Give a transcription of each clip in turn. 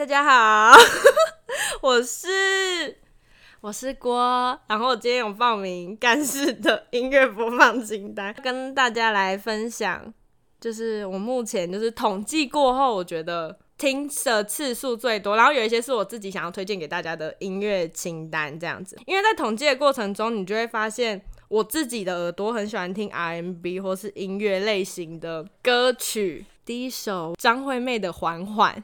大家好，我是我是郭，然后我今天有报名干事的音乐播放清单，跟大家来分享，就是我目前就是统计过后，我觉得听的次数最多，然后有一些是我自己想要推荐给大家的音乐清单这样子，因为在统计的过程中，你就会发现我自己的耳朵很喜欢听 R&B 或是音乐类型的歌曲。第一首张惠妹的《缓缓》。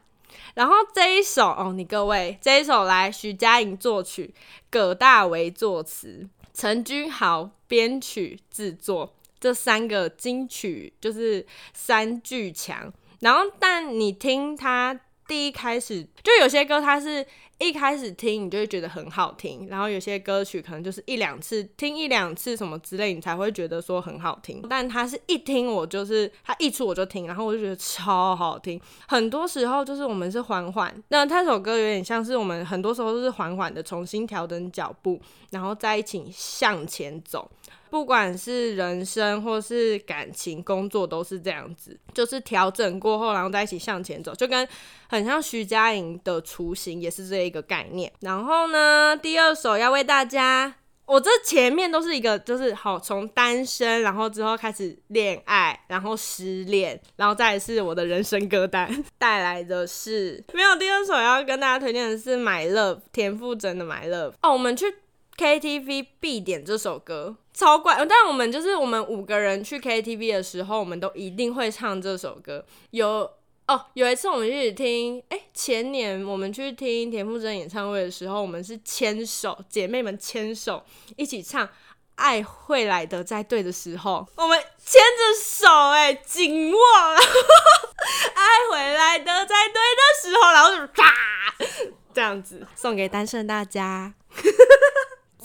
然后这一首哦，你各位这一首来，徐佳莹作曲，葛大为作词，陈君豪编曲制作，这三个金曲就是三巨强。然后，但你听他第一开始，就有些歌它是。一开始听你就会觉得很好听，然后有些歌曲可能就是一两次听一两次什么之类，你才会觉得说很好听。但它是一听我就是它一出我就听，然后我就觉得超好听。很多时候就是我们是缓缓，那这首歌有点像是我们很多时候都是缓缓的重新调整脚步，然后在一起向前走。不管是人生或是感情、工作，都是这样子，就是调整过后，然后在一起向前走，就跟很像徐佳莹的雏形也是这一个概念。然后呢，第二首要为大家，我这前面都是一个，就是好从单身，然后之后开始恋爱，然后失恋，然后再是我的人生歌单 带来的是没有。第二首要跟大家推荐的是《My Love》，田馥甄的《My Love》哦，我们去 KTV 必点这首歌。超怪，但我们就是我们五个人去 KTV 的时候，我们都一定会唱这首歌。有哦，有一次我们一起听，哎、前年我们去听田馥甄演唱会的时候，我们是牵手，姐妹们牵手一起唱《爱会来的在对的时候》，我们牵着手、欸，哎，紧握，爱会来的在对的时候，然后就啪，这样子送给单身大家。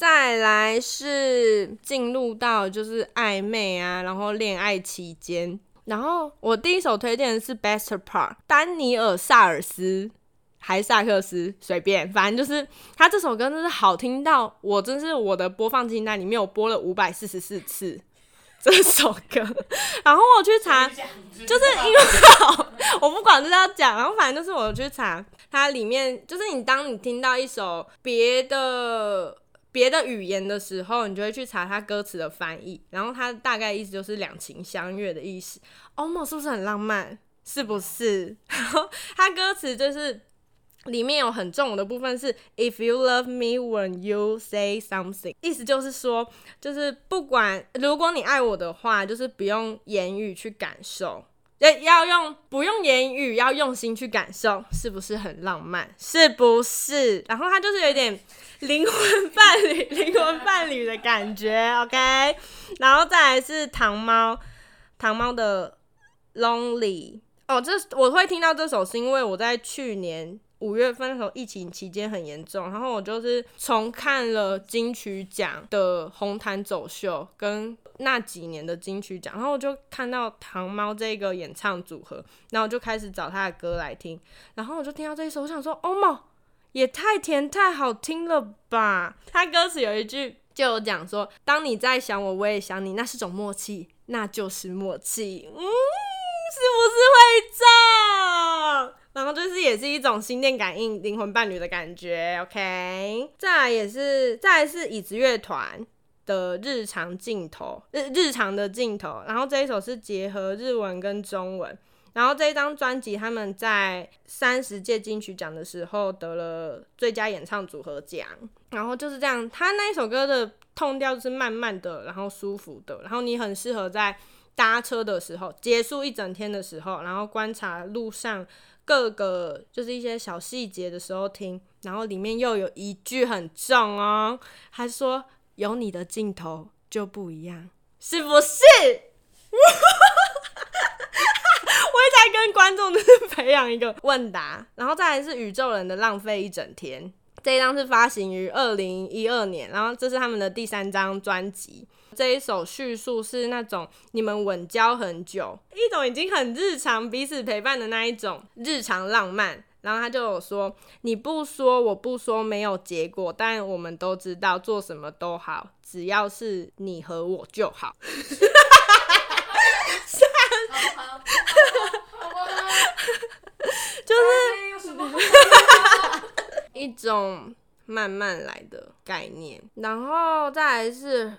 再来是进入到就是暧昧啊，然后恋爱期间，然后我第一首推荐的是《Best Part》，丹尼尔萨尔斯还是萨克斯，随便，反正就是他这首歌真是好听到我真是我的播放清单里面有播了五百四十四次 这首歌，然后我去查，就是因为好，我不管是要讲，然后反正就是我去查它里面，就是你当你听到一首别的。别的语言的时候，你就会去查它歌词的翻译，然后它大概意思就是两情相悦的意思。哦，是不是很浪漫？是不是？然后它歌词就是里面有很重的部分是 If you love me when you say something，意思就是说，就是不管如果你爱我的话，就是不用言语去感受。要要用不用言语，要用心去感受，是不是很浪漫？是不是？然后他就是有点灵魂伴侣、灵魂伴侣的感觉，OK。然后再来是糖猫，糖猫的 Lonely。哦，这我会听到这首是因为我在去年。五月份的时候，疫情期间很严重，然后我就是重看了金曲奖的红毯走秀跟那几年的金曲奖，然后我就看到糖猫这个演唱组合，然后我就开始找他的歌来听，然后我就听到这一首，我想说，哦妈，也太甜太好听了吧！他歌词有一句就有讲说，当你在想我，我也想你，那是种默契，那就是默契，嗯，是不是会唱？然后就是也是一种心电感应、灵魂伴侣的感觉，OK。再来也是，再来是椅子乐团的日常镜头，日日常的镜头。然后这一首是结合日文跟中文。然后这一张专辑他们在三十届金曲奖的时候得了最佳演唱组合奖。然后就是这样，他那一首歌的痛调是慢慢的，然后舒服的，然后你很适合在搭车的时候，结束一整天的时候，然后观察路上。各个就是一些小细节的时候听，然后里面又有一句很重哦，还说有你的镜头就不一样，是不是？我也在跟观众就是培养一个问答，然后再来是宇宙人的浪费一整天，这一张是发行于二零一二年，然后这是他们的第三张专辑。这一首叙述是那种你们稳交很久，一种已经很日常彼此陪伴的那一种日常浪漫。然后他就有说：“你不说，我不说，没有结果，但我们都知道做什么都好，只要是你和我就好。”就是。一种慢慢来的概念。然后再来是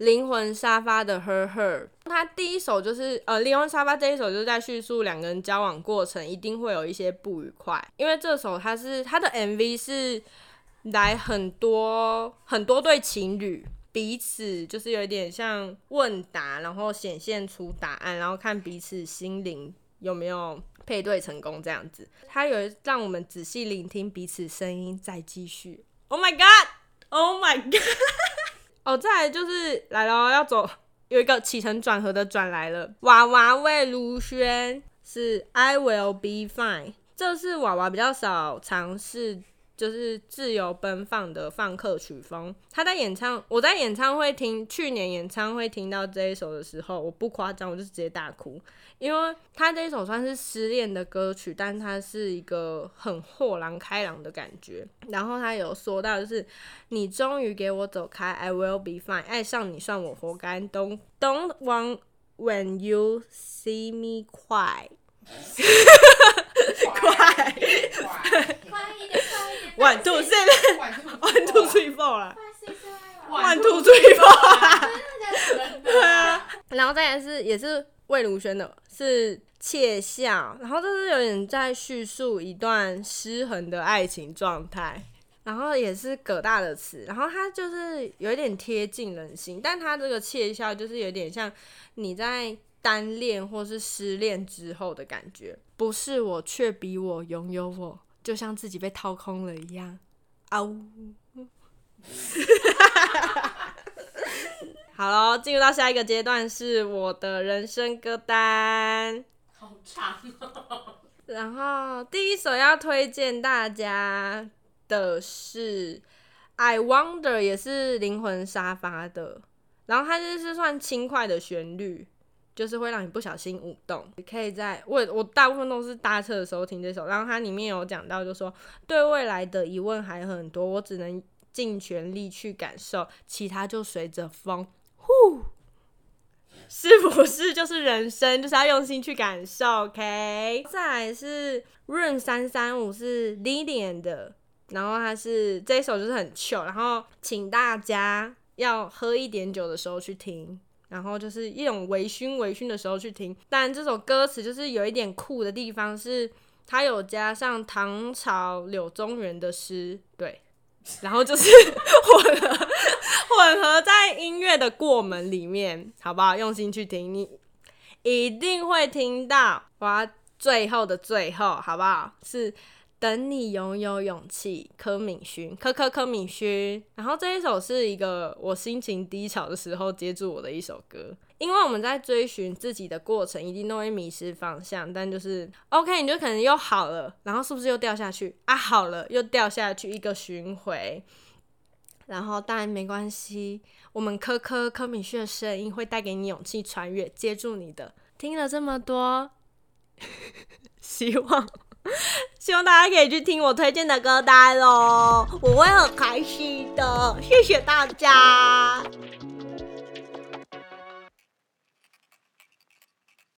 灵魂沙发的 Her Her，他第一首就是呃灵魂沙发这一首就是在叙述两个人交往过程一定会有一些不愉快，因为这首他是他的 MV 是来很多很多对情侣。彼此就是有一点像问答，然后显现出答案，然后看彼此心灵有没有配对成功这样子。他有让我们仔细聆听彼此声音，再继续。Oh my god！Oh my god！哦，再来就是来了，要走有一个起承转合的转来了。娃娃魏如萱是 I will be fine，这是娃娃比较少尝试。就是自由奔放的放克曲风。他在演唱，我在演唱会听去年演唱会听到这一首的时候，我不夸张，我就直接大哭，因为他这一首算是失恋的歌曲，但它是一个很豁然开朗的感觉。然后他有说到，就是你终于给我走开，I will be fine，爱上你算我活该，Don't don't want when you see me cry。快，快一点，快一点！One three，One two three four 啦，One two three four，对啊。然后再来是也是魏如萱的，是窃笑。然后这是有点在叙述一段失衡的爱情状态。然后也是葛大的词，然后它就是有一点贴近人心，但它这个窃笑就是有点像你在。单恋或是失恋之后的感觉，不是我却比我拥有我，就像自己被掏空了一样。啊呜！好了，进入到下一个阶段是我的人生歌单，好长哦。然后第一首要推荐大家的是《I Wonder》，也是灵魂沙发的，然后它就是算轻快的旋律。就是会让你不小心舞动，你可以在我我大部分都是搭车的时候听这首，然后它里面有讲到，就说对未来的疑问还很多，我只能尽全力去感受，其他就随着风，呼，是不是就是人生就是要用心去感受？OK，再来是润三三五是 Lilian 的，然后它是这一首就是很 chill，然后请大家要喝一点酒的时候去听。然后就是一种微醺、微醺的时候去听，但这首歌词就是有一点酷的地方，是它有加上唐朝柳宗元的诗，对，然后就是混合混合在音乐的过门里面，好不好？用心去听，你一定会听到哇，最后的最后，好不好？是。等你拥有勇气，柯敏勋，柯柯柯敏勋。然后这一首是一个我心情低潮的时候接住我的一首歌，因为我们在追寻自己的过程，一定都会迷失方向。但就是 OK，你就可能又好了，然后是不是又掉下去啊？好了，又掉下去，一个巡回。然后当然没关系，我们柯柯柯敏勋的声音会带给你勇气，穿越，接住你的。听了这么多，希望。希望大家可以去听我推荐的歌单哦，我会很开心的。谢谢大家。